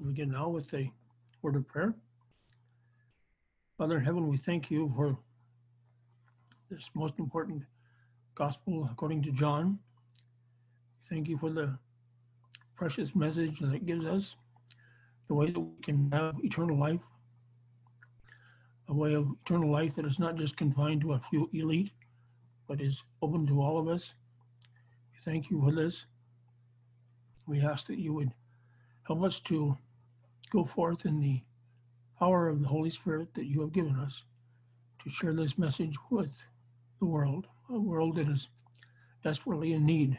We'll begin now with a word of prayer. Father in heaven, we thank you for this most important gospel according to John. Thank you for the precious message that it gives us, the way that we can have eternal life, a way of eternal life that is not just confined to a few elite, but is open to all of us. We thank you for this. We ask that you would help us to go forth in the power of the Holy Spirit that you have given us to share this message with the world, a world that is desperately in need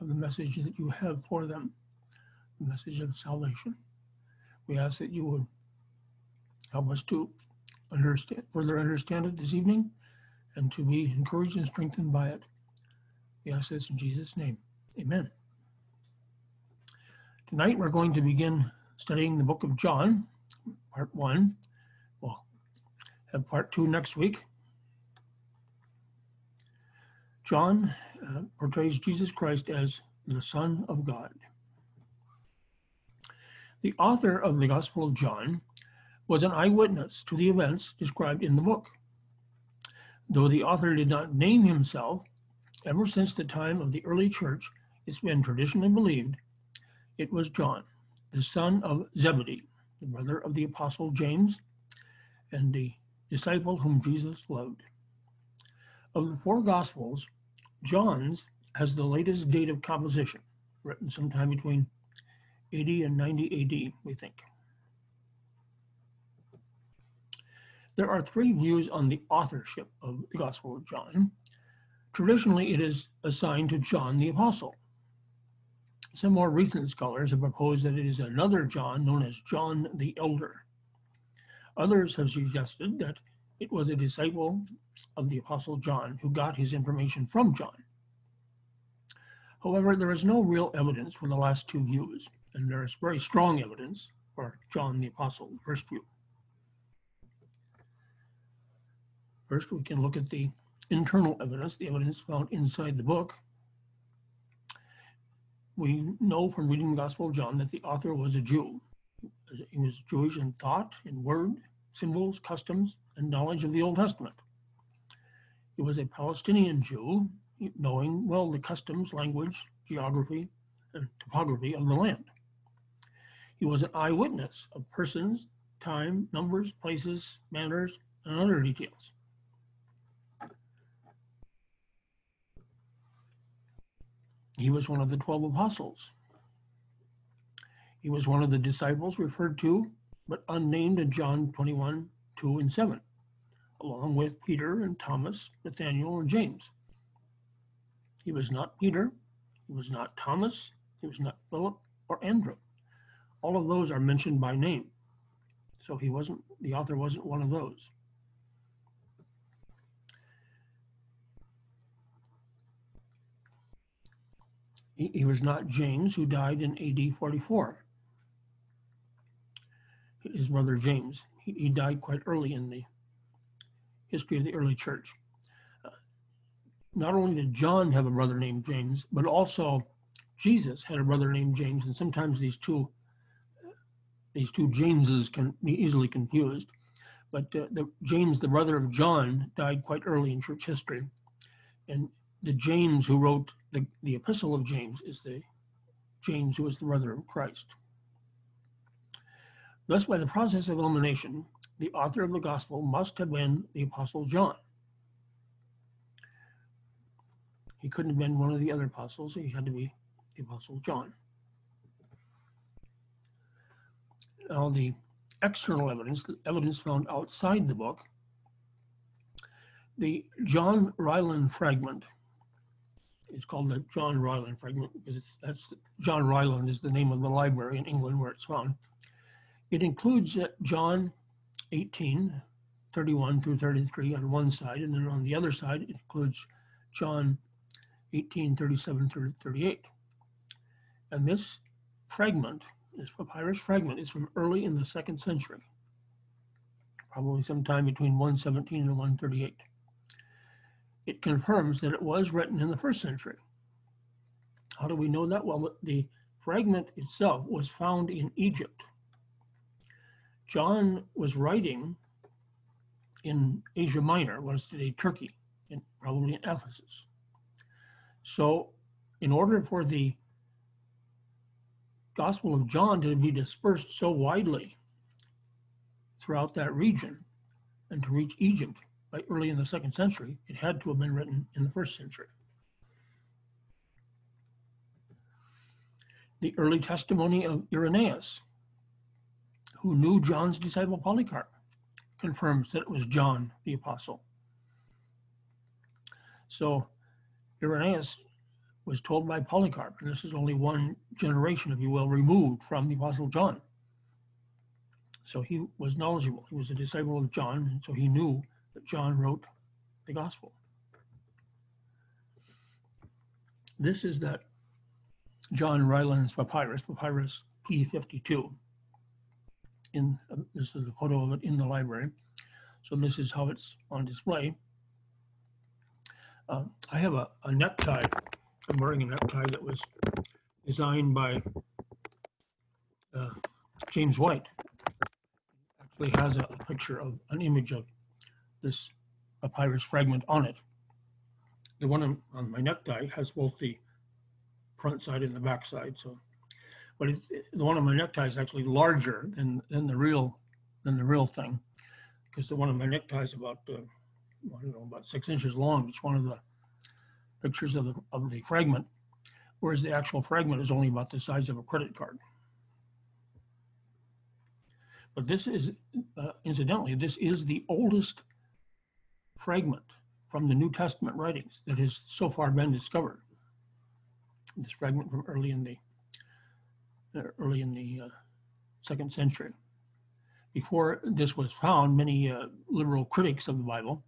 of the message that you have for them, the message of salvation. We ask that you would help us to understand, further understand it this evening and to be encouraged and strengthened by it. We ask this in Jesus' name. Amen. Tonight we're going to begin studying the book of John, part one. We'll have part two next week. John uh, portrays Jesus Christ as the Son of God. The author of the Gospel of John was an eyewitness to the events described in the book. Though the author did not name himself, ever since the time of the early church, it's been traditionally believed it was John, the son of Zebedee, the brother of the apostle James, and the disciple whom Jesus loved. Of the four Gospels, John's has the latest date of composition, written sometime between 80 and 90 AD, we think. There are three views on the authorship of the Gospel of John. Traditionally, it is assigned to John the Apostle. Some more recent scholars have proposed that it is another John known as John the Elder. Others have suggested that it was a disciple of the Apostle John who got his information from John. However, there is no real evidence for the last two views, and there is very strong evidence for John the Apostle, the first view. First, we can look at the internal evidence, the evidence found inside the book. We know from reading the Gospel of John that the author was a Jew. He was Jewish in thought, in word, symbols, customs, and knowledge of the Old Testament. He was a Palestinian Jew, knowing well the customs, language, geography, and topography of the land. He was an eyewitness of persons, time, numbers, places, manners, and other details. He was one of the 12 apostles. He was one of the disciples referred to, but unnamed in John 21, 2 and 7, along with Peter and Thomas, Nathaniel, and James. He was not Peter, he was not Thomas, he was not Philip or Andrew. All of those are mentioned by name. So he wasn't, the author wasn't one of those. He, he was not James, who died in AD 44. His brother James, he, he died quite early in the history of the early church. Uh, not only did John have a brother named James, but also Jesus had a brother named James, and sometimes these two these two Jameses can be easily confused. But uh, the, James, the brother of John, died quite early in church history, and the James who wrote the, the epistle of James is the James who is the brother of Christ. Thus, by the process of elimination, the author of the gospel must have been the apostle John. He couldn't have been one of the other apostles, he had to be the apostle John. Now, the external evidence, the evidence found outside the book, the John Ryland fragment it's called the John Ryland fragment because that's John Ryland is the name of the library in England where it's found. It includes uh, John 18, 31 through 33 on one side, and then on the other side, it includes John 18, 37 through 38. And this fragment, this papyrus fragment, is from early in the second century, probably sometime between 117 and 138 it confirms that it was written in the first century. How do we know that? Well, the fragment itself was found in Egypt John was writing in Asia Minor, what is today Turkey, and probably in Ephesus. So, in order for the Gospel of John to be dispersed so widely throughout that region and to reach Egypt by early in the second century, it had to have been written in the first century. The early testimony of Irenaeus, who knew John's disciple Polycarp, confirms that it was John the apostle. So Irenaeus was told by Polycarp, and this is only one generation, if you will, removed from the apostle John. So he was knowledgeable. He was a disciple of John, so he knew that John wrote the gospel. This is that John Rylands papyrus, papyrus P52. In uh, this is a photo of it in the library. So this is how it's on display. Uh, I have a, a necktie. I'm wearing a necktie that was designed by uh, James White. Actually has a, a picture of an image of this papyrus fragment on it. The one on, on my necktie has both the front side and the back side. So, but it, it- the one on my necktie is actually larger than, than the real, than the real thing. Because the one on my necktie is about, uh, I don't know, about six inches long, It's one of the pictures of the, of the fragment. Whereas the actual fragment is only about the size of a credit card. But this is, uh, incidentally, this is the oldest fragment from the New Testament writings that has so far been discovered. This fragment from early in the uh, early in the uh, second century. Before this was found, many uh, liberal critics of the Bible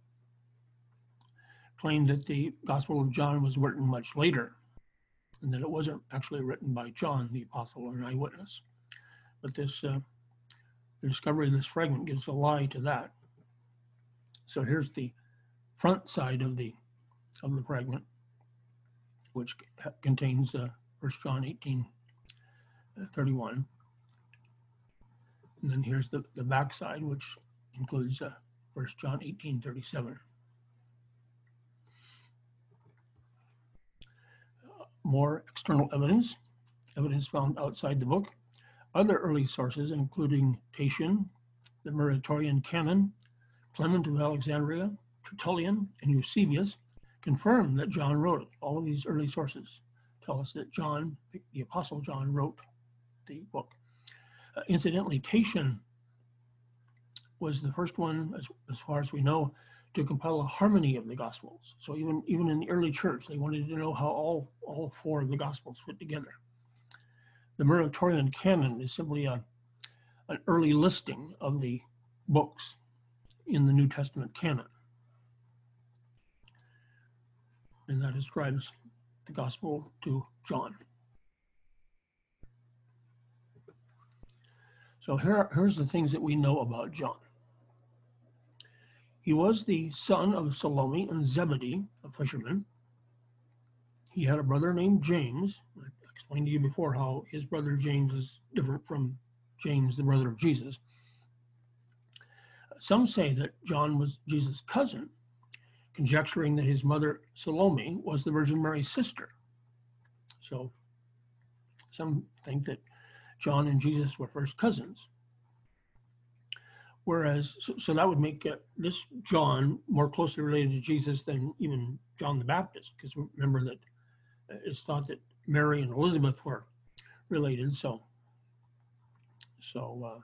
claimed that the Gospel of John was written much later and that it wasn't actually written by John, the apostle or an eyewitness. But this, uh, the discovery of this fragment gives a lie to that. So here's the front side of the of the fragment, which contains uh, 1 John 18, uh, 31. And then here's the, the back side, which includes uh, 1 John 18, 37. More external evidence, evidence found outside the book. Other early sources, including Tatian, the Muratorian Canon, Clement of Alexandria, Tertullian, and Eusebius, confirm that John wrote it. All of these early sources tell us that John, the, Apostle John, wrote the book. Uh, incidentally, Tatian was the first one, as, as far as we know, to compile a harmony of the Gospels. So even even in the early church, they wanted to know how all all four of the Gospels fit together. The Muratorian Canon is simply a an early listing of the books in the New Testament canon. And that describes the gospel to John. So here, here's the things that we know about John. He was the son of Salome and Zebedee, a fisherman. He had a brother named James. I explained to you before how his brother James is different from James, the brother of Jesus. Some say that John was Jesus' cousin, conjecturing that his mother Salome was the Virgin Mary's sister. So some think that John and Jesus were first cousins. Whereas, so, so that would make uh, this John more closely related to Jesus than even John the Baptist, because remember that uh, it's thought that Mary and Elizabeth were related. So, so uh,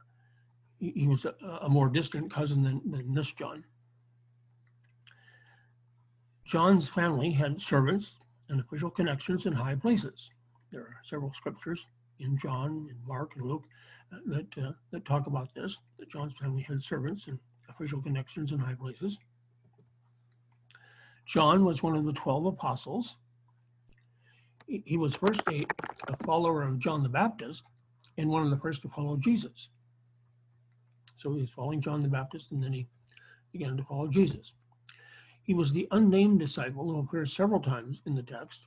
he, he was a, a more distant cousin than, than this John. John's family had servants and official connections in high places. There are several scriptures in John, in Mark, and Luke uh, that uh, that talk about this. That John's family had servants and official connections in high places. John was one of the twelve apostles. He, he was first a, a follower of John the Baptist and one of the first to follow Jesus. So he was following John the Baptist, and then he began to follow Jesus. He was the unnamed disciple who appears several times in the text.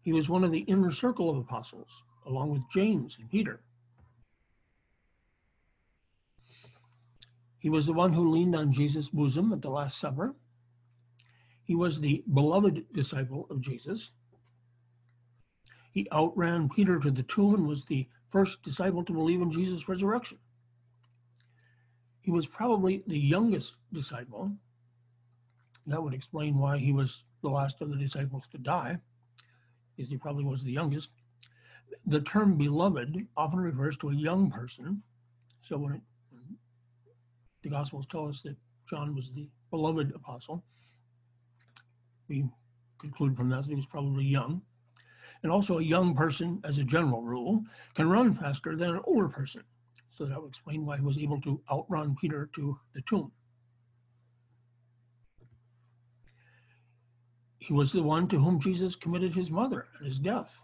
He was one of the inner circle of apostles, along with James and Peter. He was the one who leaned on Jesus' bosom at the Last Supper. He was the beloved disciple of Jesus. He outran Peter to the tomb and was the first disciple to believe in Jesus' resurrection. He was probably the youngest disciple. That would explain why he was the last of the disciples to die, as he probably was the youngest. The term beloved often refers to a young person. So when, it, the Gospels tell us that John was the beloved apostle, we conclude from that that he was probably young. And also, a young person, as a general rule, can run faster than an older person. So that would explain why he was able to outrun Peter to the tomb. He was the one to whom Jesus committed his mother at his death.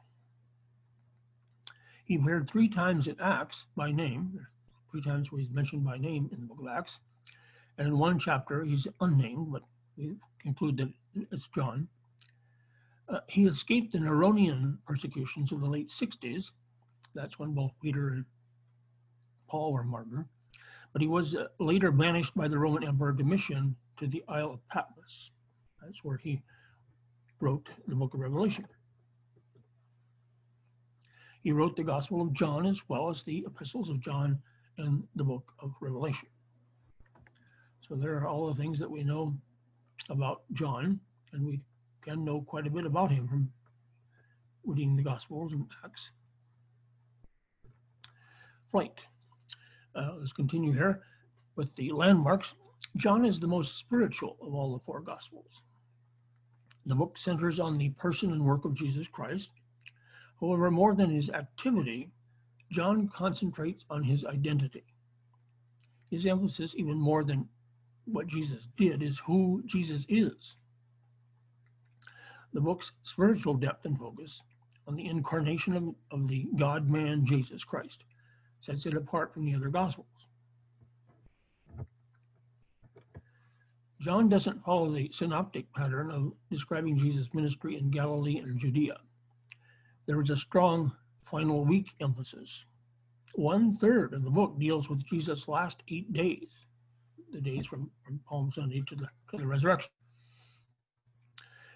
He appeared three times in Acts by name, three times where he's mentioned by name in the book of Acts. And in one chapter, he's unnamed, but we conclude that it's John. Uh, he escaped the Neronian persecutions of the late 60s. That's when both Peter and Paul were martyred. But he was uh, later banished by the Roman Emperor Domitian to the Isle of Patmos. That's where he wrote the book of Revelation. He wrote the Gospel of John as well as the epistles of John and the book of Revelation. So there are all the things that we know about John, and we can know quite a bit about him from reading the Gospels and Acts. Flight. Uh, let's continue here with the landmarks. John is the most spiritual of all the four Gospels. The book centers on the person and work of Jesus Christ. However, more than his activity, John concentrates on his identity. His emphasis, even more than what Jesus did, is who Jesus is. The book's spiritual depth and focus on the incarnation of, of the God man Jesus Christ sets it apart from the other Gospels. John doesn't follow the synoptic pattern of describing Jesus' ministry in Galilee and Judea. There is a strong final week emphasis. One third of the book deals with Jesus' last eight days, the days from, from Palm Sunday to the, to the resurrection.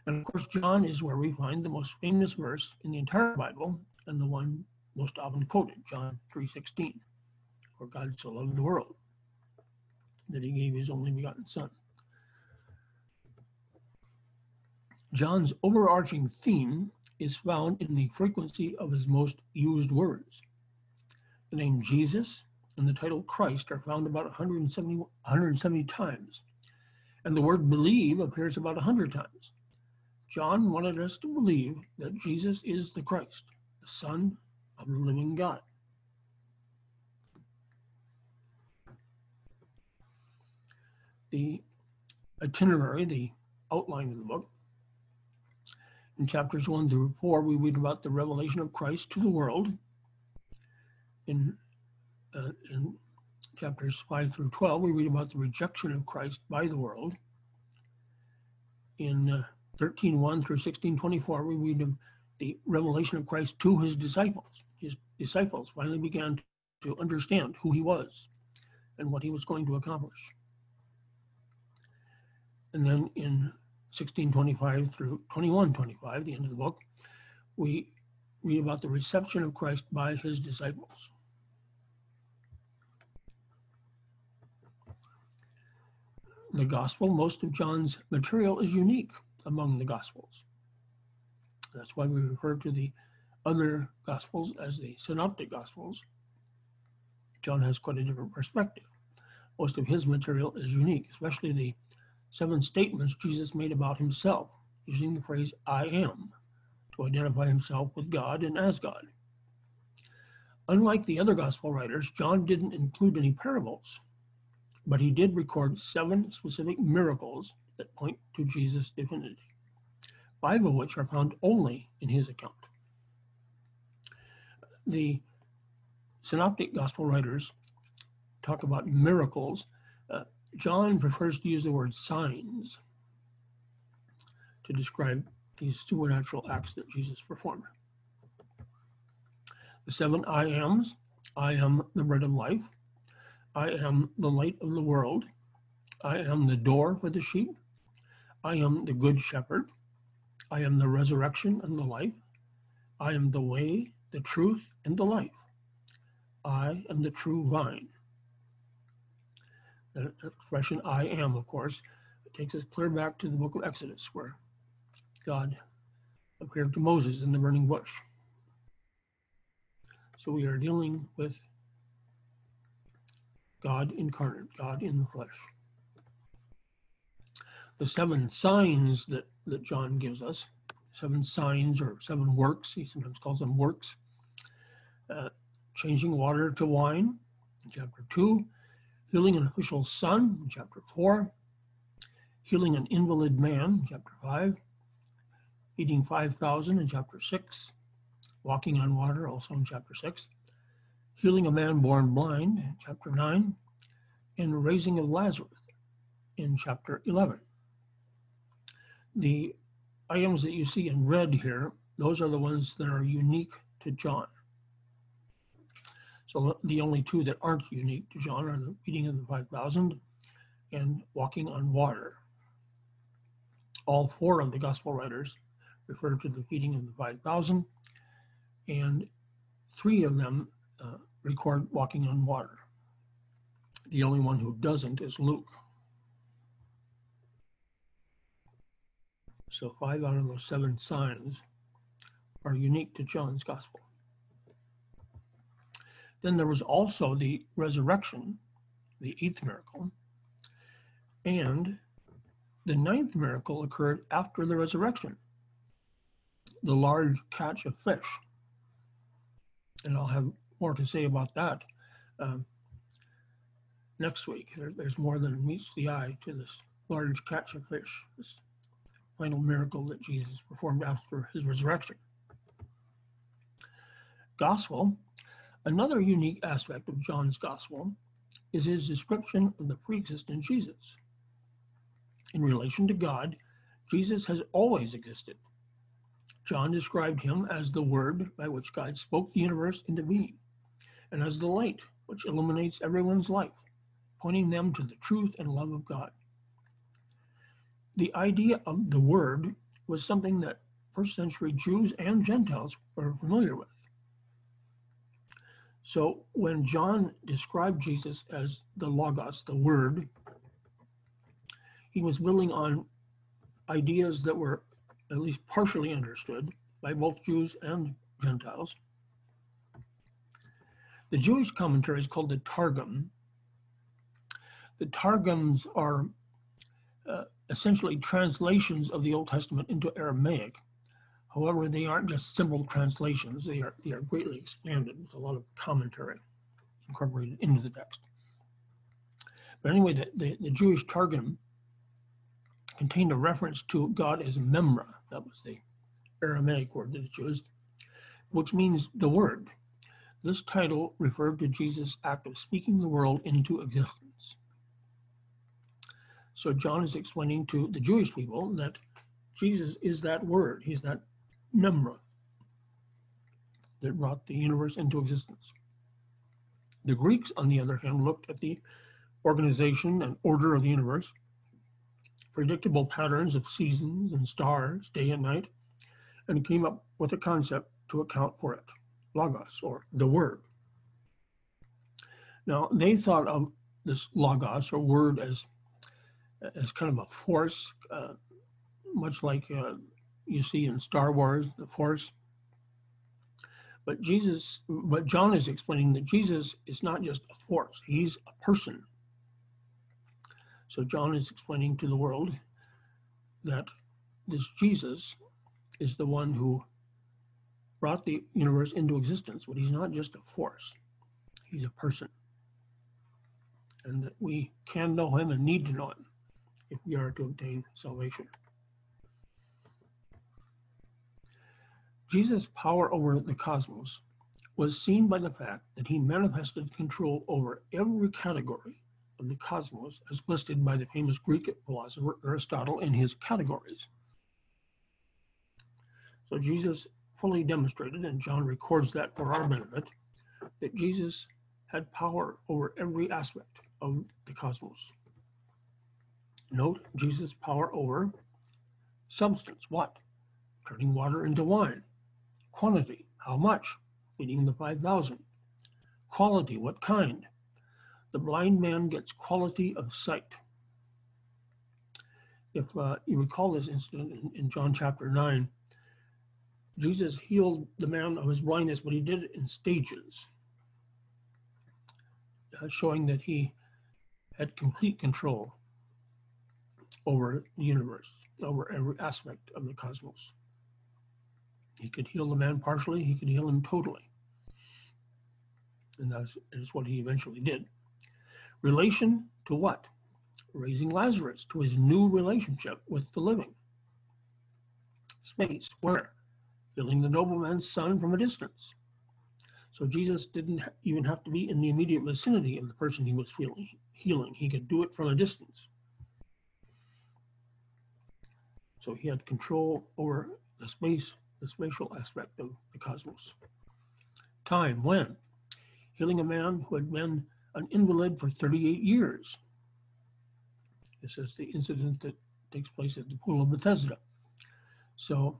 And of course, John is where we find the most famous verse in the entire Bible and the one most often quoted, John 3.16, where God so loved the world that he gave his only begotten son. John's overarching theme is found in the frequency of his most used words. The name Jesus and the title Christ are found about 170, 170 times, and the word believe appears about 100 times. John wanted us to believe that Jesus is the Christ, the Son of the living God. The itinerary, the outline of the book, in chapters 1 through 4, we read about the revelation of Christ to the world. In, uh, in chapters 5 through 12, we read about the rejection of Christ by the world. In uh, 13.1 through 16.24, we read of the revelation of Christ to his disciples. His disciples finally began to understand who he was and what he was going to accomplish. And then in 1625 through 2125, the end of the book, we read about the reception of Christ by his disciples. The gospel, most of John's material is unique among the gospels. That's why we refer to the other gospels as the synoptic gospels. John has quite a different perspective. Most of his material is unique, especially the seven statements Jesus made about himself, using the phrase I am to identify himself with God and as God. Unlike the other gospel writers, John didn't include any parables, but he did record seven specific miracles that point to Jesus' divinity, five of which are found only in his account. The synoptic gospel writers talk about miracles uh, John prefers to use the word signs to describe these supernatural acts that Jesus performed. The seven I ams I am the bread of life, I am the light of the world. I am the door for the sheep. I am the good shepherd. I am the resurrection and the life. I am the way, the truth, and the life. I am the true vine. The expression I am, of course, takes us clear back to the book of Exodus, where God appeared to Moses in the burning bush. So we are dealing with God incarnate, God in the flesh. The seven signs that, that John gives us, seven signs or seven works, he sometimes calls them works, uh, changing water to wine in chapter 2, healing an official son chapter 4, healing an invalid man chapter 5, feeding 5,000 in chapter 6, walking on water also in chapter 6, healing a man born blind chapter 9, and raising of Lazarus in chapter 11. The items that you see in red here, those are the ones that are unique to John. So the only two that aren't unique to John are the feeding of the 5,000 and walking on water. All four of the gospel writers refer to the feeding of the 5,000, and three of them uh, record walking on water. The only one who doesn't is Luke. So five out of those seven signs are unique to John's gospel. Then there was also the resurrection, the eighth miracle, and the ninth miracle occurred after the resurrection, the large catch of fish. And I'll have more to say about that um, next week. There, there's more than meets the eye to this large catch of fish, this final miracle that Jesus performed after his resurrection. Gospel, another unique aspect of John's gospel is his description of the pre existent Jesus. In relation to God, Jesus has always existed. John described him as the Word by which God spoke the universe into being, and as the light which illuminates everyone's life, pointing them to the truth and love of God. The idea of the Word was something that first century Jews and Gentiles were familiar with. So when John described Jesus as the Logos, the Word, he was building on ideas that were at least partially understood by both Jews and Gentiles. The Jewish commentary is called the Targum. The Targums are uh, essentially translations of the Old Testament into Aramaic. However, they aren't just simple translations, they are, they are greatly expanded with a lot of commentary incorporated into the text. But anyway, the, the, the Jewish Targum contained a reference to God as Memra. That was the Aramaic word that it's used, which means the Word. This title referred to Jesus' act of speaking the world into existence. So John is explaining to the Jewish people that Jesus is that Word. He's that Memra that brought the universe into existence. The Greeks, on the other hand, looked at the organization and order of the universe predictable patterns of seasons and stars, day and night, and came up with a concept to account for it, logos, or the word. Now, they thought of this logos, or word, as, as kind of a force, uh, much like uh, you see in Star Wars, the force. But Jesus, but John is explaining that Jesus is not just a force, he's a person. So John is explaining to the world that this Jesus is the one who brought the universe into existence, but he's not just a force, he's a person. And that we can know him and need to know him if we are to obtain salvation. Jesus' power over the cosmos was seen by the fact that he manifested control over every category of the cosmos as listed by the famous Greek philosopher Aristotle in his categories. So Jesus fully demonstrated, and John records that for our benefit, that Jesus had power over every aspect of the cosmos. Note Jesus' power over substance. What? Turning water into wine. Quantity. How much? Feeding the 5,000. Quality. What kind? The blind man gets quality of sight. If uh, you recall this incident in, in John chapter 9, Jesus healed the man of his blindness, but he did it in stages, uh, showing that he had complete control over the universe, over every aspect of the cosmos. He could heal the man partially, he could heal him totally. And that is what he eventually did. Relation to what? Raising Lazarus to his new relationship with the living. Space, where? Healing the nobleman's son from a distance. So Jesus didn't even have to be in the immediate vicinity of the person he was healing. healing. He could do it from a distance. So he had control over the space, the spatial aspect of the cosmos. Time, when? Healing a man who had been an invalid for 38 years. This is the incident that takes place at the Pool of Bethesda. So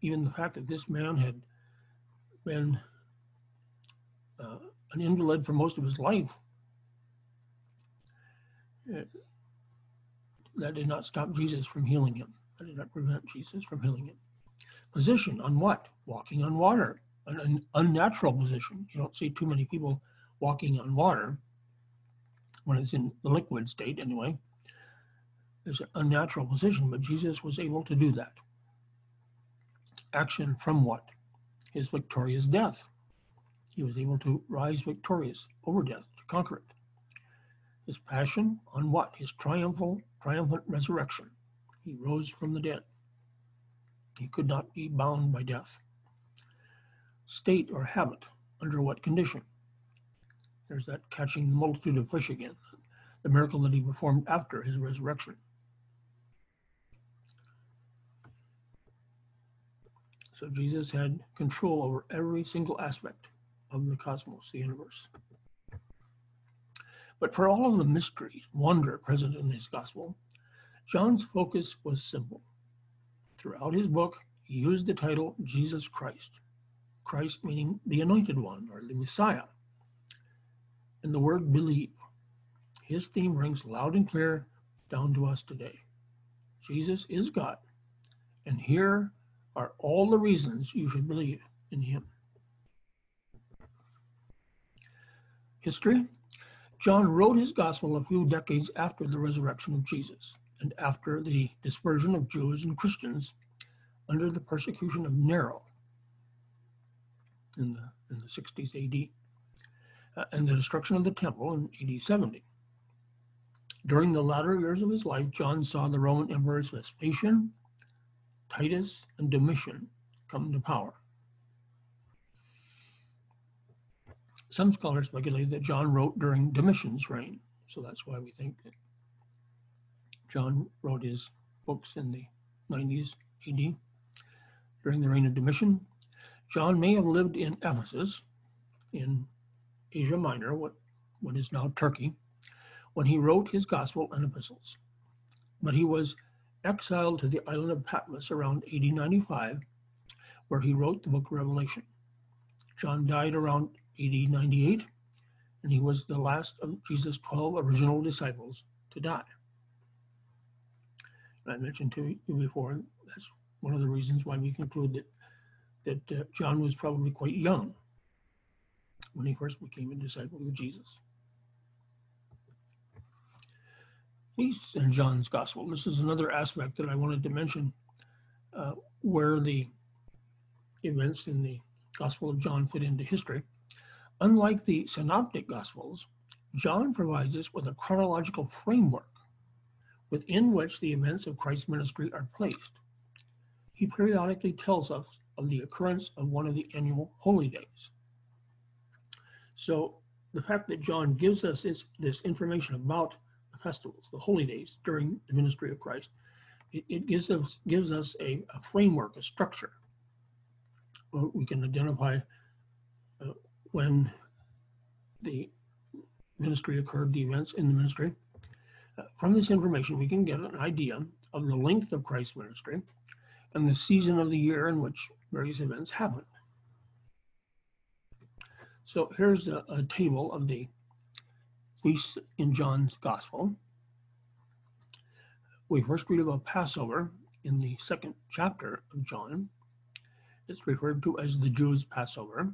even the fact that this man had been uh, an invalid for most of his life, it, uh, that did not stop Jesus from healing him. That did not prevent Jesus from healing him. Position on what? Walking on water, an, an unnatural position. You don't see too many people walking on water when it's in the liquid state, anyway. It's an unnatural position, but Jesus was able to do that action from what? His victorious death. He was able to rise victorious over death, to conquer it. His passion on what? His triumphal, triumphant resurrection. He rose from the dead. He could not be bound by death. State or habit, under what condition? There's that catching the multitude of fish again, the miracle that he performed after his resurrection. So Jesus had control over every single aspect of the cosmos, the universe. But for all of the mystery, wonder present in his gospel, John's focus was simple. Throughout his book, he used the title Jesus Christ. Christ meaning the anointed one or the Messiah. And the word believe. His theme rings loud and clear down to us today. Jesus is God. And here are all the reasons you should believe in him. History John wrote his gospel a few decades after the resurrection of Jesus and after the dispersion of Jews and Christians under the persecution of Nero in the, in the 60s AD uh, and the destruction of the temple in AD 70. During the latter years of his life, John saw the Roman emperors Vespasian, Titus and Domitian come to power. Some scholars speculate that John wrote during Domitian's reign, so that's why we think that John wrote his books in the 90s AD during the reign of Domitian. John may have lived in Ephesus in Asia Minor, what, what is now Turkey, when he wrote his gospel and epistles. But he was exiled to the island of Patmos around 1895, where he wrote the book of Revelation. John died around 1898, and he was the last of Jesus' 12 original disciples to die. I mentioned to you before, that's one of the reasons why we conclude that, that uh, John was probably quite young when he first became a disciple of Jesus. in John's gospel. This is another aspect that I wanted to mention uh, where the events in the Gospel of John fit into history. Unlike the synoptic gospels, John provides us with a chronological framework within which the events of Christ's ministry are placed. He periodically tells us of the occurrence of one of the annual holy days. So the fact that John gives us this, this information about the festivals, the holy days during the ministry of Christ. It, it gives us gives us a, a framework, a structure. We can identify uh, when the ministry occurred, the events in the ministry. From this information, we can get an idea of the length of Christ's ministry and the season of the year in which various events happened. So here's a, a table of the feasts in John's Gospel. We first read about Passover in the second chapter of John. It's referred to as the Jews' Passover.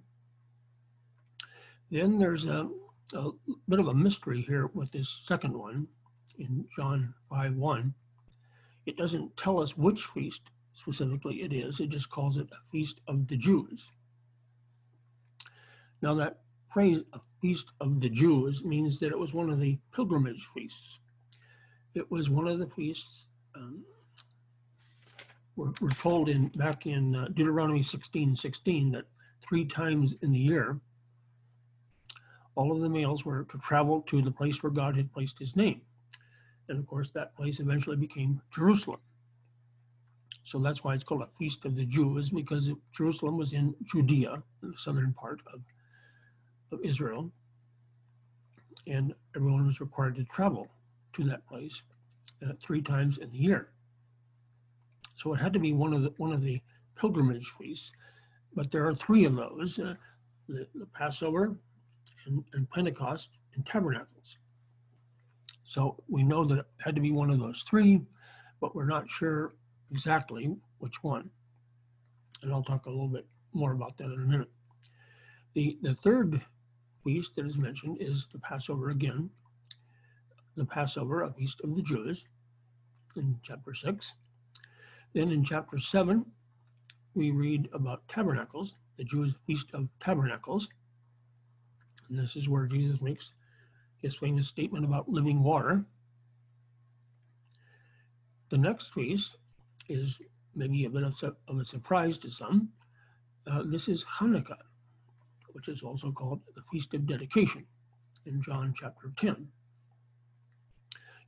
Then there's a, a bit of a mystery here with this second one in John 5 1. It doesn't tell us which feast specifically it is, it just calls it a feast of the Jews. Now, that phrase, a feast of the Jews, means that it was one of the pilgrimage feasts. It was one of the feasts um, we're, we're, told in back in uh, Deuteronomy 16 16 that three times in the year, all of the males were to travel to the place where God had placed his name. And of course, that place eventually became Jerusalem. So that's why it's called a Feast of the Jews, because Jerusalem was in Judea, in the southern part of, of Israel. And everyone was required to travel to that place uh, three times in the year. So it had to be one of the one of the pilgrimage feasts. But there are three of those: uh, the, the, Passover, and, and Pentecost, and Tabernacles. So we know that it had to be one of those three, but we're not sure exactly which one. And I'll talk a little bit more about that in a minute. The, the third feast that is mentioned is the Passover again, the Passover, a feast of the Jews, in chapter 6. Then in chapter 7, we read about tabernacles, the Jews' feast of tabernacles. And this is where Jesus makes his famous statement about living water. The next feast is maybe a bit of, of a surprise to some. Uh, this is Hanukkah, which is also called the Feast of Dedication in John chapter 10.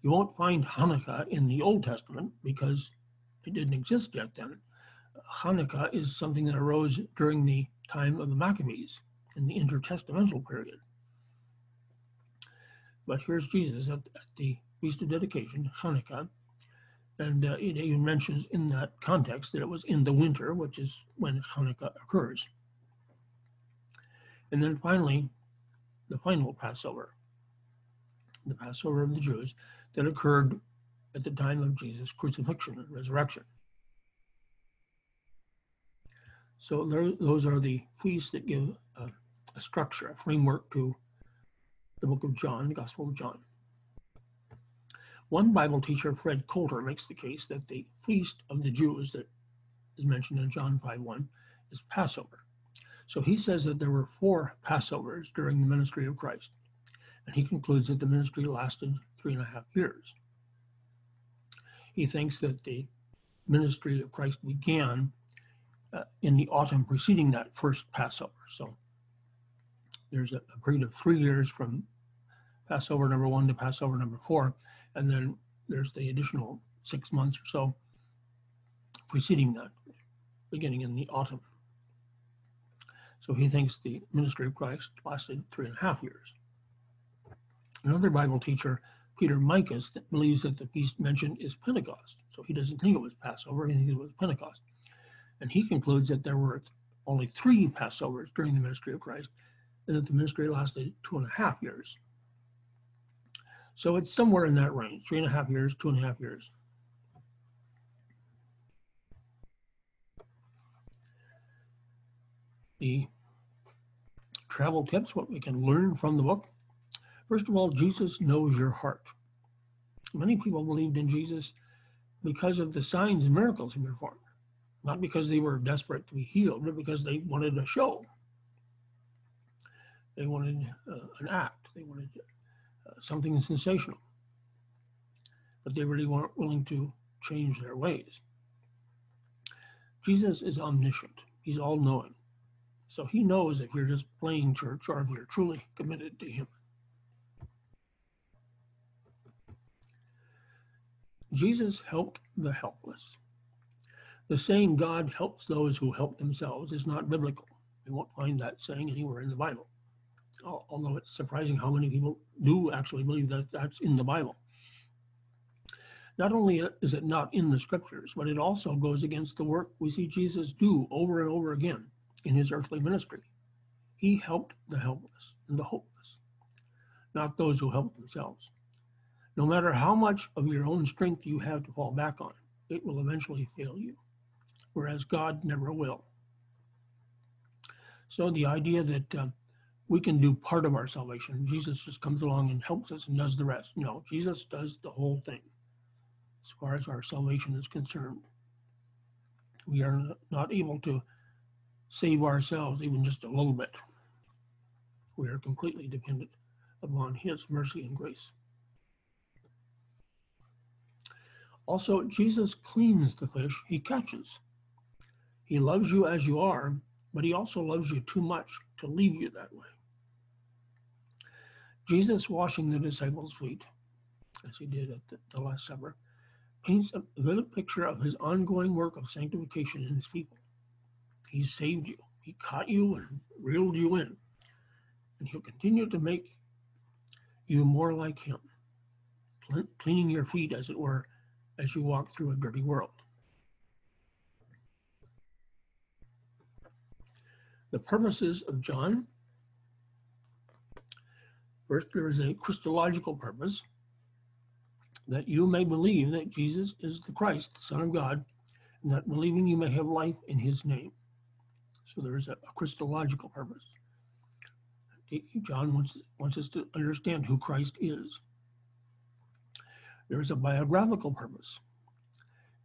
You won't find Hanukkah in the Old Testament because it didn't exist yet then. Hanukkah is something that arose during the time of the Maccabees in the intertestamental period. But here's Jesus at, at the Feast of Dedication, Hanukkah, and uh, it even mentions in that context that it was in the winter, which is when Hanukkah occurs. And then finally, the final Passover, the Passover of the Jews that occurred at the time of Jesus' crucifixion and resurrection. So there, those are the feasts that give a, a structure, a framework to the book of John, the Gospel of John. One Bible teacher, Fred Coulter, makes the case that the feast of the Jews that is mentioned in John 5:1 is Passover. So he says that there were four Passovers during the ministry of Christ. And he concludes that the ministry lasted three and a half years. He thinks that the ministry of Christ began uh, in the autumn preceding that first Passover. So there's a, period of three years from Passover number one to Passover number four and then there's the additional six months or so preceding that, beginning in the autumn. So he thinks the ministry of Christ lasted three and a half years. Another Bible teacher, Peter Michas, believes that the feast mentioned is Pentecost. So he doesn't think it was Passover, he thinks it was Pentecost. And he concludes that there were only three Passovers during the ministry of Christ, and the ministry lasted two and a half years. So it's somewhere in that range, three and a half years, two and a half years. The travel tips, what we can learn from the book. First of all, Jesus knows your heart. Many people believed in Jesus because of the signs and miracles he performed, not because they were desperate to be healed, but because they wanted a show. They wanted uh, an act. They wanted something sensational. But they really weren't willing to change their ways. Jesus is omniscient, he's all knowing. So he knows if you're just playing church or if you're truly committed to him. Jesus helped the helpless. The saying God helps those who help themselves is not biblical. We won't find that saying anywhere in the Bible. Al- although it's surprising how many people do actually believe that that's in the Bible. Not only is it not in the scriptures, but it also goes against the work we see Jesus do over and over again in his earthly ministry. He helped the helpless and the hopeless, not those who help themselves. No matter how much of your own strength you have to fall back on, it will eventually fail you, whereas God never will. So the idea that uh, we can do part of our salvation, Jesus just comes along and helps us and does the rest. No, Jesus does the whole thing as far as our salvation is concerned. We are not able to save ourselves even just a little bit. We are completely dependent upon His mercy and grace. Also, Jesus cleans the fish he catches. He loves you as you are, but he also loves you too much to leave you that way. Jesus washing the disciples' feet, as he did at the, the Last Supper, paints a vivid picture of his ongoing work of sanctification in his people. He saved you, he caught you and reeled you in, and he'll continue to make you more like him, cleaning your feet, as it were, as you walk through a dirty world. The purposes of John. First, there is a Christological purpose that you may believe that Jesus is the Christ, the Son of God, and that believing you may have life in his name. So there is a, a Christological purpose. John wants, wants us to understand who Christ is. There is a biographical purpose.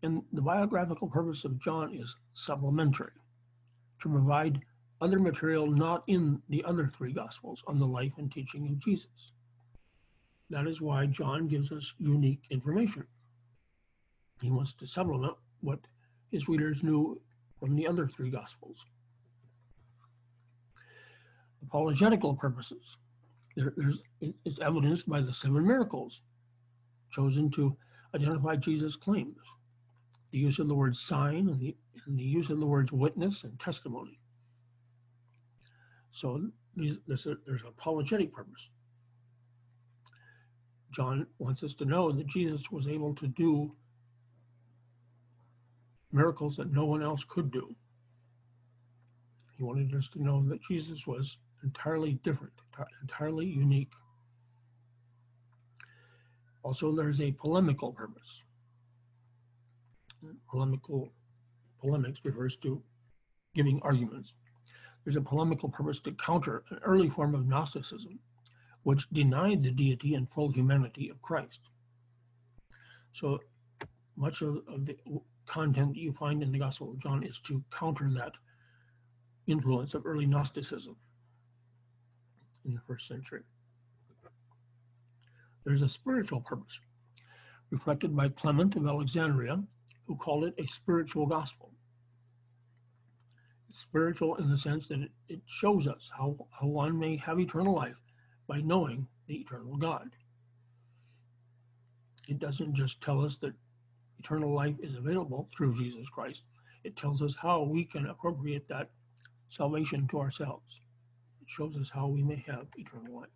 And the biographical purpose of John is supplementary, to provide other material not in the other three Gospels on the life and teaching of Jesus. That is why John gives us unique information. He wants to supplement what his readers knew from the other three Gospels. Apologetical purposes. There, there's, it's evidenced by the seven miracles chosen to identify Jesus' claims, the use of the word sign and the, and the use of the words witness and testimony. So there's, a, there's an apologetic purpose. John wants us to know that Jesus was able to do miracles that no one else could do. He wanted us to know that Jesus was entirely different, entirely unique. Also, there's a polemical purpose. Polemical polemics refers to giving arguments. There's a polemical purpose to counter an early form of Gnosticism, which denied the deity and full humanity of Christ. So much of, of the content that you find in the Gospel of John is to counter that influence of early Gnosticism in the first century. There's a spiritual purpose, reflected by Clement of Alexandria, who called it a spiritual gospel. Spiritual in the sense that it, it shows us how, how one may have eternal life by knowing the eternal God. It doesn't just tell us that eternal life is available through Jesus Christ. It tells us how we can appropriate that salvation to ourselves. It shows us how we may have eternal life.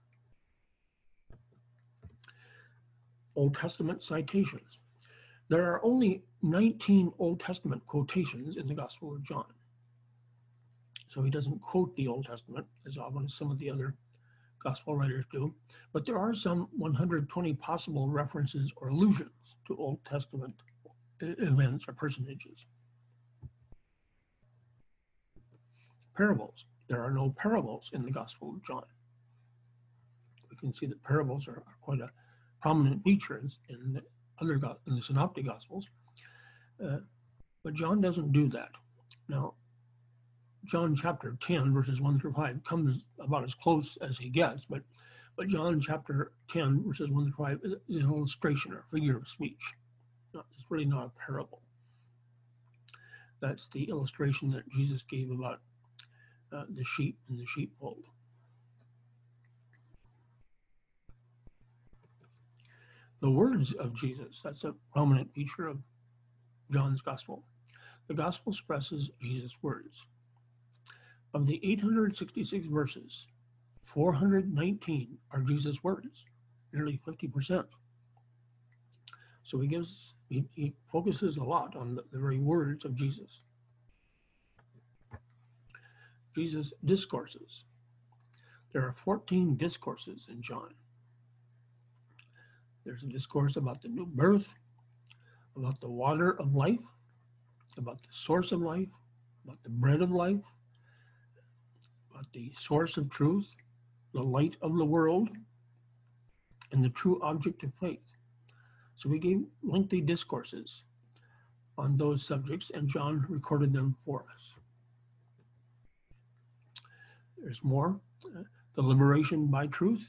Old Testament citations. There are only 19 Old Testament quotations in the Gospel of John. So he doesn't quote the Old Testament as often as some of the other Gospel writers do, but there are some 120 possible references or allusions to Old Testament events or personages. Parables. There are no parables in the Gospel of John. We can see that parables are, quite a prominent feature in, in the other in the synoptic gospels uh, but john doesn't do that now john chapter 10 verses 1 through 5 comes about as close as he gets but but john chapter 10 verses 1 through 5 is an illustration or figure of speech it's really not a parable that's the illustration that jesus gave about uh, the sheep and the sheepfold the words of Jesus. That's a prominent feature of John's gospel. The gospel expresses Jesus' words. Of the 866 verses, 419 are Jesus' words, nearly 50%. So he gives, he, he focuses a lot on the, the very words of Jesus. Jesus' discourses. There are 14 discourses in John. There's a discourse about the new birth, about the water of life, about the source of life, about the bread of life, about the source of truth, the light of the world, and the true object of faith. So we gave lengthy discourses on those subjects, and John recorded them for us. There's more. The liberation by truth,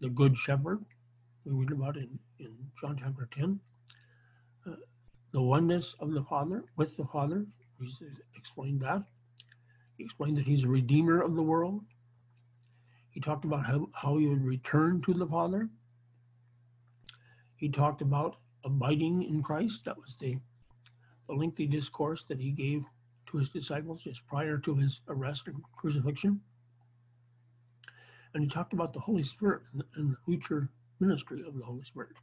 the good shepherd, we read about in, in John chapter 10. Uh, the oneness of the Father with the Father, he explained that. He explained that he's a redeemer of the world. He talked about how, how he would return to the Father. He talked about abiding in Christ. That was the, the lengthy discourse that he gave to his disciples just prior to his arrest and crucifixion. And he talked about the Holy Spirit and the future ministry of the Holy Spirit,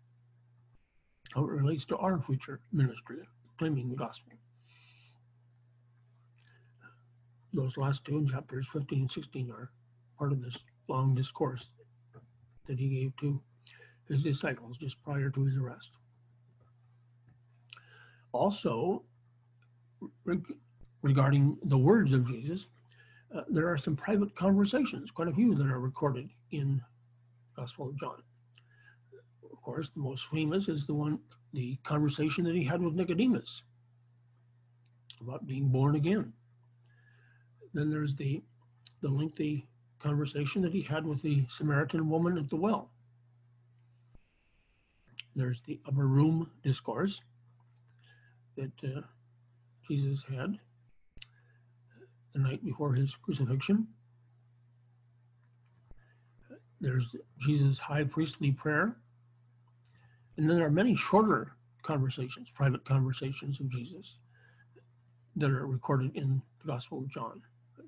how it relates to our future ministry, claiming the gospel. Those last two chapters 15 and 16 are part of this long discourse that he gave to his disciples just prior to his arrest. Also, regarding the words of Jesus, uh, there are some private conversations, quite a few that are recorded in Gospel of John of course, the most famous is the one, the conversation that he had with Nicodemus about being born again. Then there's the, the lengthy conversation that he had with the Samaritan woman at the well. There's the upper room discourse that uh, Jesus had the night before his crucifixion. There's Jesus' high priestly prayer and then there are many shorter conversations, private conversations of Jesus that are recorded in the Gospel of John.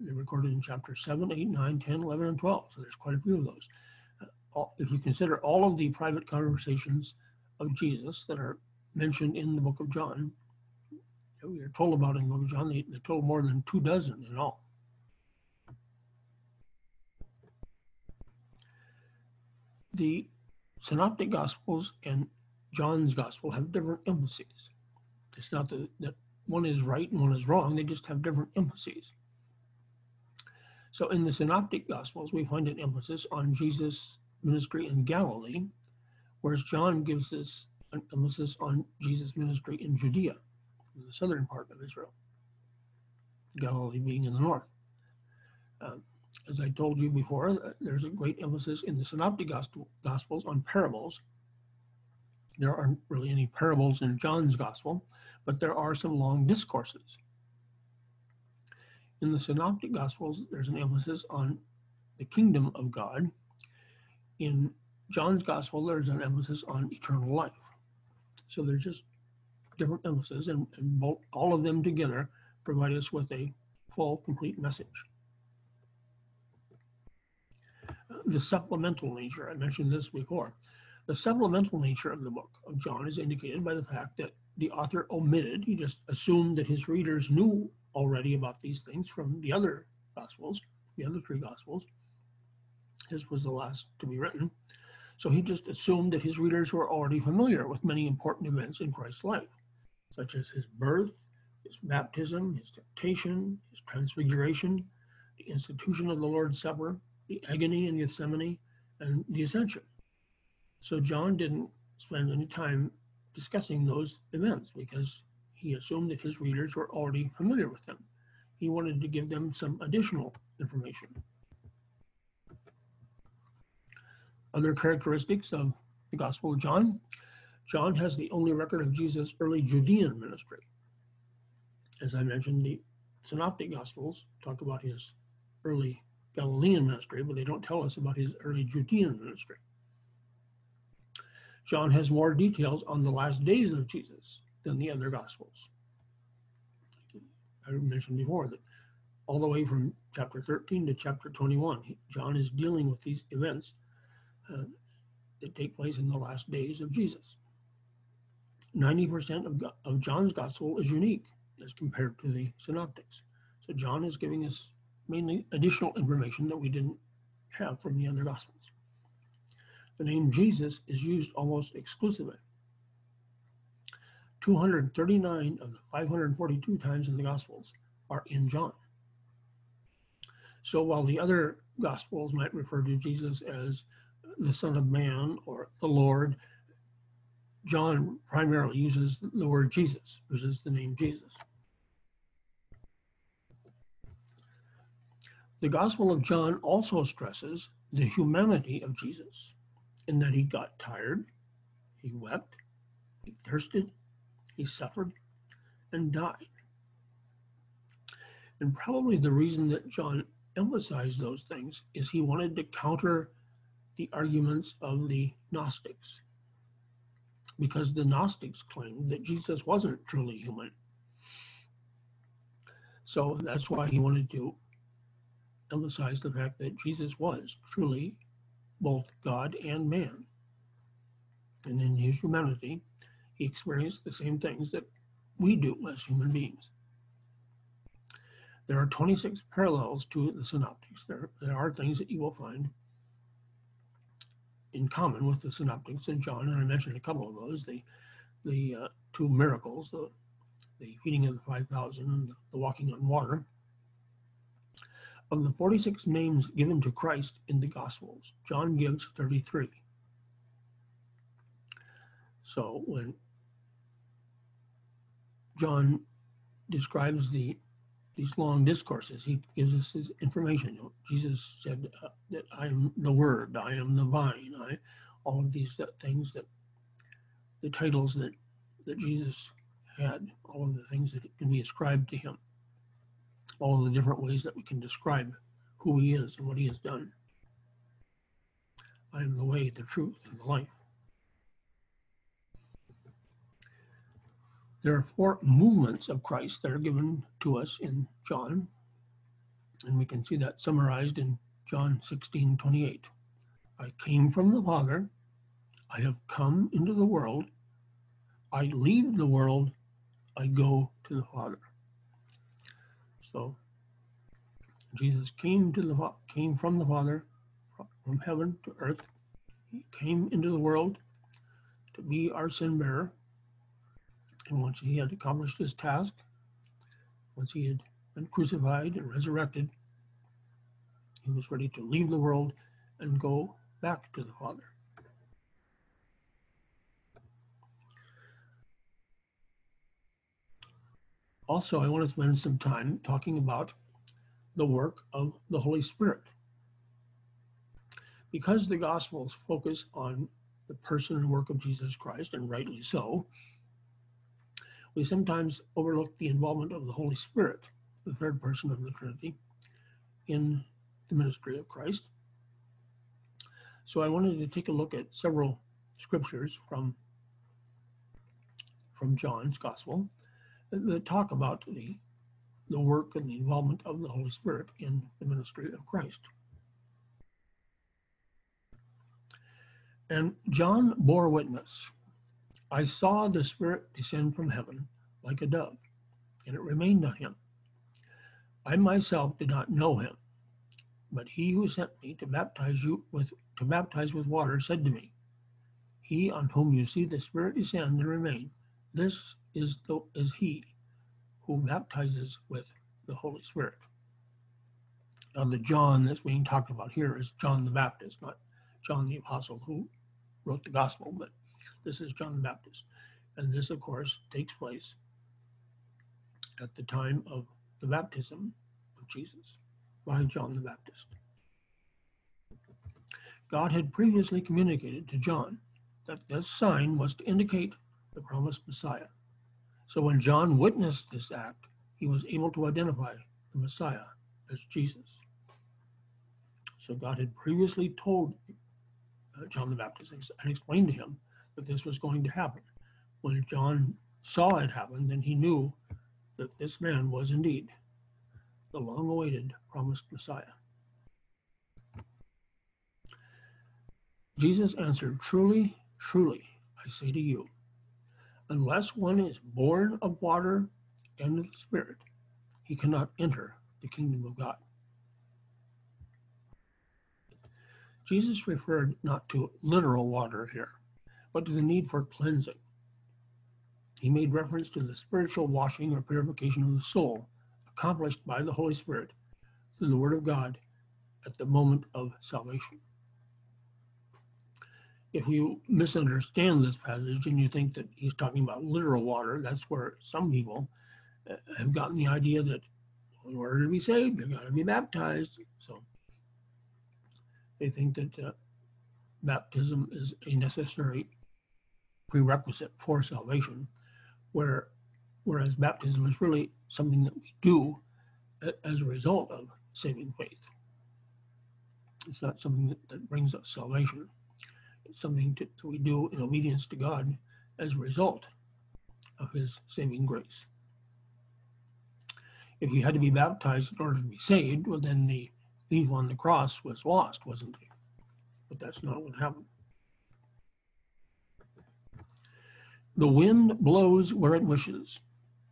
They're recorded in chapter 7, 8, 9, 10, 11, and 12. So there's quite a few of those. Uh, if you consider all of the private conversations of Jesus that are mentioned in the book of John, we are told about in the book of John, they, they told more than two dozen in all. The Synoptic Gospels and John's gospel have different emphases. It's not that one is right and one is wrong, they just have different emphases. So in the synoptic gospels, we find an emphasis on Jesus' ministry in Galilee, whereas John gives us an emphasis on Jesus' ministry in Judea, the southern part of Israel, Galilee being in the north. Uh, as I told you before, there's a great emphasis in the synoptic gospel, gospels on parables there aren't really any parables in John's gospel, but there are some long discourses. In the synoptic gospels, there's an emphasis on the kingdom of God. In John's gospel, there's an emphasis on eternal life. So there's just different emphasis, and, and both, all of them together provide us with a full, complete message. The supplemental nature, I mentioned this before. The supplemental nature of the book of John is indicated by the fact that the author omitted, he just assumed that his readers knew already about these things from the other Gospels, the other three Gospels. His was the last to be written. So he just assumed that his readers were already familiar with many important events in Christ's life, such as his birth, his baptism, his temptation, his transfiguration, the institution of the Lord's Supper, the agony in Gethsemane, and the ascension. So John didn't spend any time discussing those events because he assumed that his readers were already familiar with them. He wanted to give them some additional information. Other characteristics of the Gospel of John. John has the only record of Jesus' early Judean ministry. As I mentioned, the Synoptic Gospels talk about his early Galilean ministry, but they don't tell us about his early Judean ministry. John has more details on the last days of Jesus than the other Gospels. I mentioned before that all the way from chapter 13 to chapter 21. John is dealing with these events uh, that take place in the last days of Jesus. 90% of, of John's gospel is unique as compared to the synoptics. So John is giving us mainly additional information that we didn't have from the other gospels. The name Jesus is used almost exclusively. 239 of the 542 times in the gospels are in John. So while the other gospels might refer to Jesus as the Son of Man or the Lord, John primarily uses the word Jesus, uses the name Jesus. The Gospel of John also stresses the humanity of Jesus in that he got tired, he wept, he thirsted, he suffered, and died. And probably the reason that John emphasized those things is he wanted to counter the arguments of the Gnostics because the Gnostics claimed that Jesus wasn't truly human. So that's why he wanted to emphasize the fact that Jesus was truly both God and man. And in his humanity, he experienced the same things that we do as human beings. There are 26 parallels to the synoptics. There, there are things that you will find in common with the synoptics and John, and I mentioned a couple of those, the, the uh, two miracles, the, the feeding of the 5,000 and the walking on water. Of the 46 names given to Christ in the Gospels, John gives 33. So when John describes the these long discourses. He gives us his information. Jesus said uh, that I am the Word, I am the vine, I, all of these that, things that the titles that that Jesus had, all of the things that can be ascribed to him, all of the different ways that we can describe who he is and what he has done. I am the way, the truth, and the life. There are four movements of Christ that are given to us in John, and we can see that summarized in John 16 28. I came from the Father, I have come into the world, I leave the world, I go to the Father. So Jesus came to the came from the Father, from heaven to earth. He came into the world to be our sin bearer and once he had accomplished his task, once he had been crucified and resurrected, he was ready to leave the world and go back to the Father. Also, I want to spend some time talking about the work of the Holy Spirit. Because the Gospels focus on the person and work of Jesus Christ, and rightly so, we sometimes overlook the involvement of the Holy Spirit, the third person of the Trinity, in the ministry of Christ. So I wanted to take a look at several scriptures from, from John's Gospel that talk about the, the work and the involvement of the Holy Spirit in the ministry of Christ. And John bore witness I saw the Spirit descend from heaven like a dove, and it remained on him. I myself did not know him, but he who sent me to baptize you with to baptize with water said to me, He on whom you see the Spirit descend and remain, this is the is he who baptizes with the Holy Spirit. Now the John that's being talked about here is John the Baptist, not John the Apostle who wrote the gospel, but this is John the Baptist. And this, of course, takes place at the time of the baptism of Jesus by John the Baptist. God had previously communicated to John that this sign was to indicate the promised Messiah. So when John witnessed this act, he was able to identify the Messiah as Jesus. So God had previously told uh, John the Baptist and explained to him that this was going to happen. When John saw it happen, then he knew that this man was indeed the long awaited promised Messiah. Jesus answered, Truly, truly, I say to you, unless one is born of water and of the Spirit, he cannot enter the kingdom of God. Jesus referred not to literal water here, but to the need for cleansing. He made reference to the spiritual washing or purification of the soul accomplished by the Holy Spirit through the Word of God at the moment of salvation. If you misunderstand this passage and you think that he's talking about literal water, that's where some people uh, have gotten the idea that in order to be saved, you've got to be baptized. So they think that uh, baptism is a necessary prerequisite for salvation, where whereas baptism is really something that we do as a result of saving faith. It's not something that, that brings us salvation. It's something to, that we do in obedience to God as a result of his saving grace. If you had to be baptized in order to be saved, well, then the thief on the cross was lost, wasn't he? But that's not what happened. The wind blows where it wishes,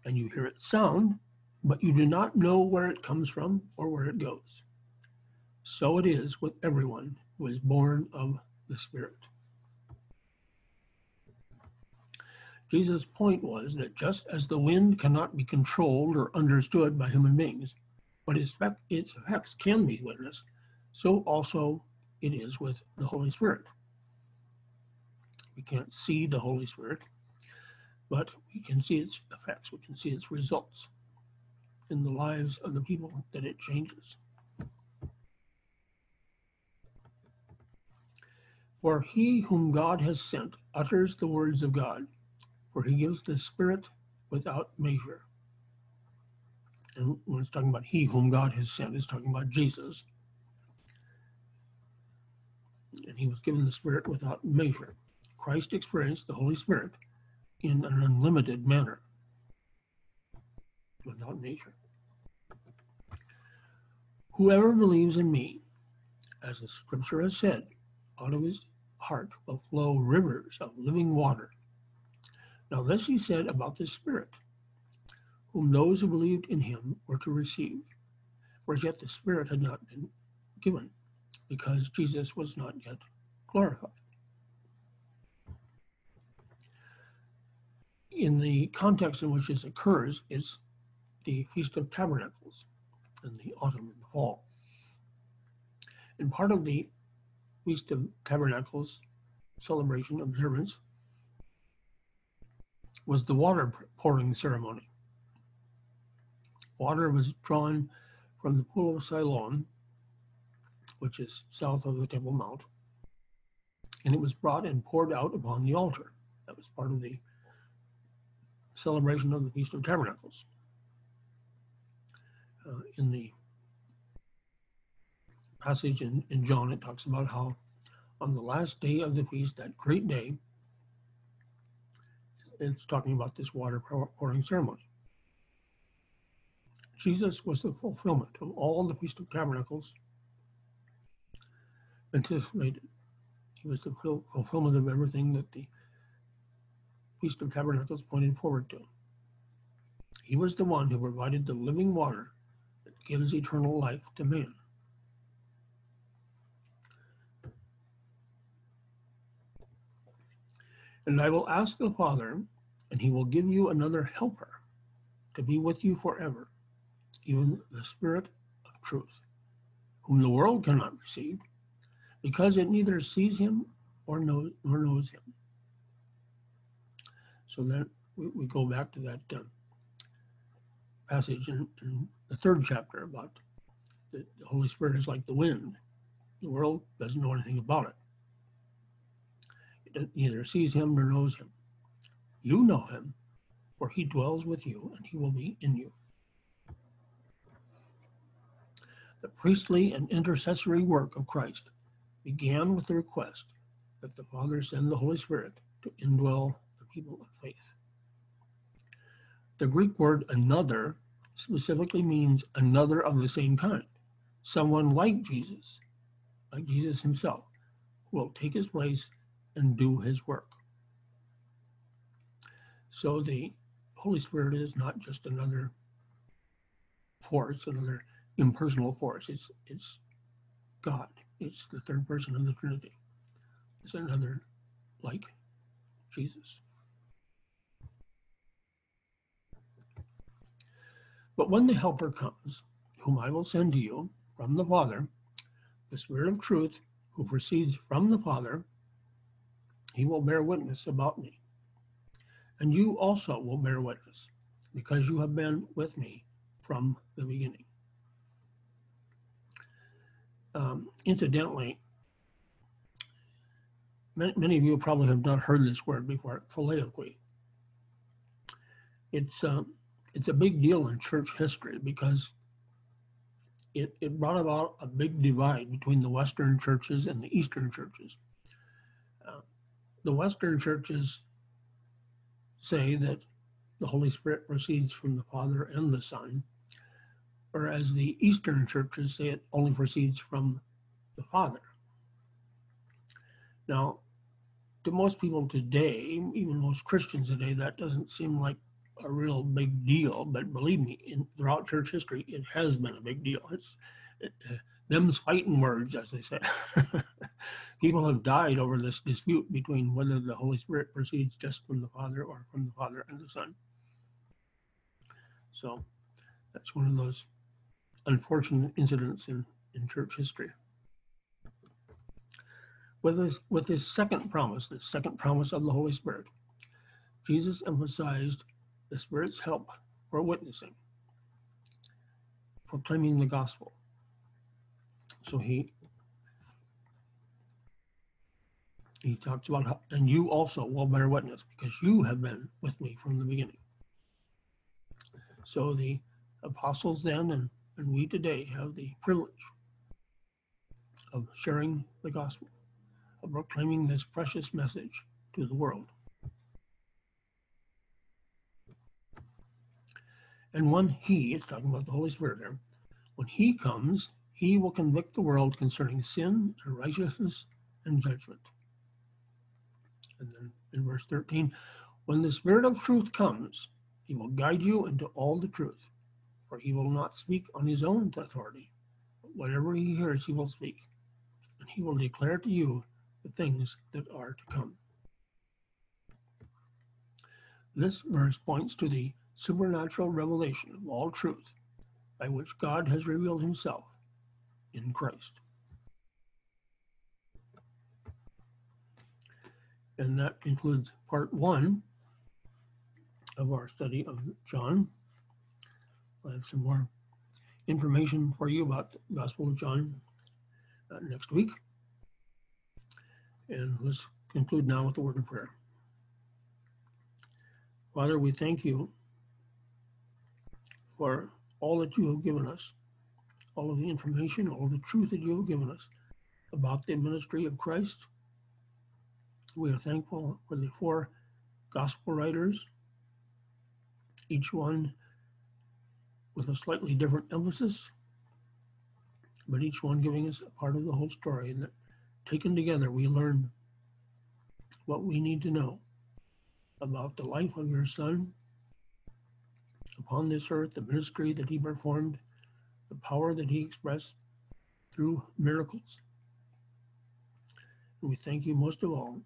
and you hear its sound, but you do not know where it comes from or where it goes. So it is with everyone who is born of the Spirit. Jesus' point was that just as the wind cannot be controlled or understood by human beings, but its effects can be witnessed, so also it is with the Holy Spirit. We can't see the Holy Spirit, but we can see its effects, we can see its results in the lives of the people that it changes. For he whom God has sent utters the words of God, for he gives the Spirit without measure. And when it's talking about he whom God has sent, it's talking about Jesus. And he was given the Spirit without measure. Christ experienced the Holy Spirit in an unlimited manner without measure. Whoever believes in me, as the scripture has said, out of his heart will flow rivers of living water. Now, this he said about the Spirit, whom those who believed in him were to receive, for as yet the Spirit had not been given, because Jesus was not yet glorified. In the context in which this occurs is the Feast of Tabernacles in the autumn and fall. And part of the Feast of Tabernacles celebration observance was the water pouring ceremony. Water was drawn from the pool of Siloam, which is south of the Temple Mount, and it was brought and poured out upon the altar. That was part of the celebration of the Feast of Tabernacles. Uh, in the passage in, in John, it talks about how on the last day of the feast, that great day, it's talking about this water pouring ceremony. Jesus was the fulfillment of all the Feast of Tabernacles anticipated. He was the fulfillment of everything that the Feast of Tabernacles pointed forward to. He was the one who provided the living water that gives eternal life to man. And I will ask the Father, and he will give you another helper to be with you forever, even the Spirit of truth, whom the world cannot receive, because it neither sees him or knows, nor knows him. So then we, we go back to that uh, passage in, in, the third chapter about the, the Holy Spirit is like the wind. The world doesn't know anything about it. It neither sees him nor knows him. You know him, for he dwells with you and he will be in you. The priestly and intercessory work of Christ began with the request that the Father send the Holy Spirit to indwell people of faith. The Greek word another specifically means another of the same kind, someone like Jesus, like Jesus himself, who will take his place and do his work. So the Holy Spirit is not just another force, another impersonal force. It's it's God. It's the third person of the Trinity. It's another like Jesus. But when the Helper comes, whom I will send to you from the Father, the Spirit of truth, who proceeds from the Father, he will bear witness about me. And you also will bear witness, because you have been with me from the beginning. Um, incidentally, many, many, of you probably have not heard this word before, filioque. It's, um, it's a big deal in church history because it, it brought about a big divide between the Western churches and the Eastern churches. Uh, the Western churches say that the Holy Spirit proceeds from the Father and the Son, whereas the Eastern churches say it only proceeds from the Father. Now, to most people today, even most Christians today, that doesn't seem like a real big deal. But believe me, in throughout church history, it has been a big deal. It's it, uh, them's fighting words, as they say. people have died over this dispute between whether the Holy Spirit proceeds just from the Father or from the Father and the Son. So that's one of those unfortunate incidents in, in church history. With this, with this second promise, the second promise of the Holy Spirit, Jesus emphasized the Spirit's help for witnessing, proclaiming the gospel. So he he talks about how, and you also will bear witness because you have been with me from the beginning. So the apostles then and, and we today have the privilege of sharing the gospel, of proclaiming this precious message to the world. And when he, it's talking about the Holy Spirit there, when he comes, he will convict the world concerning sin and righteousness and judgment. And then in verse 13, when the Spirit of truth comes, he will guide you into all the truth, for he will not speak on his own authority. But whatever he hears, he will speak, and he will declare to you the things that are to come. This verse points to the supernatural revelation of all truth by which God has revealed himself in Christ. And that concludes part one of our study of John. I have some more information for you about the Gospel of John uh, next week. And let's conclude now with the word of prayer. Father, we thank you for all that you have given us, all of the information, all the truth that you have given us about the ministry of Christ. We are thankful for the four gospel writers, each one with a slightly different emphasis, but each one giving us a part of the whole story. And that taken together, we learn what we need to know about the life of your son upon this earth, the ministry that he performed, the power that he expressed through miracles. And we thank you most of all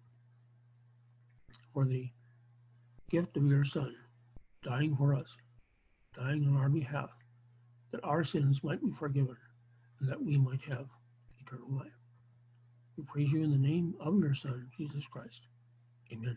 for the gift of your Son, dying for us, dying on our behalf, that our sins might be forgiven and that we might have eternal life. We praise you in the name of your Son, Jesus Christ. Amen.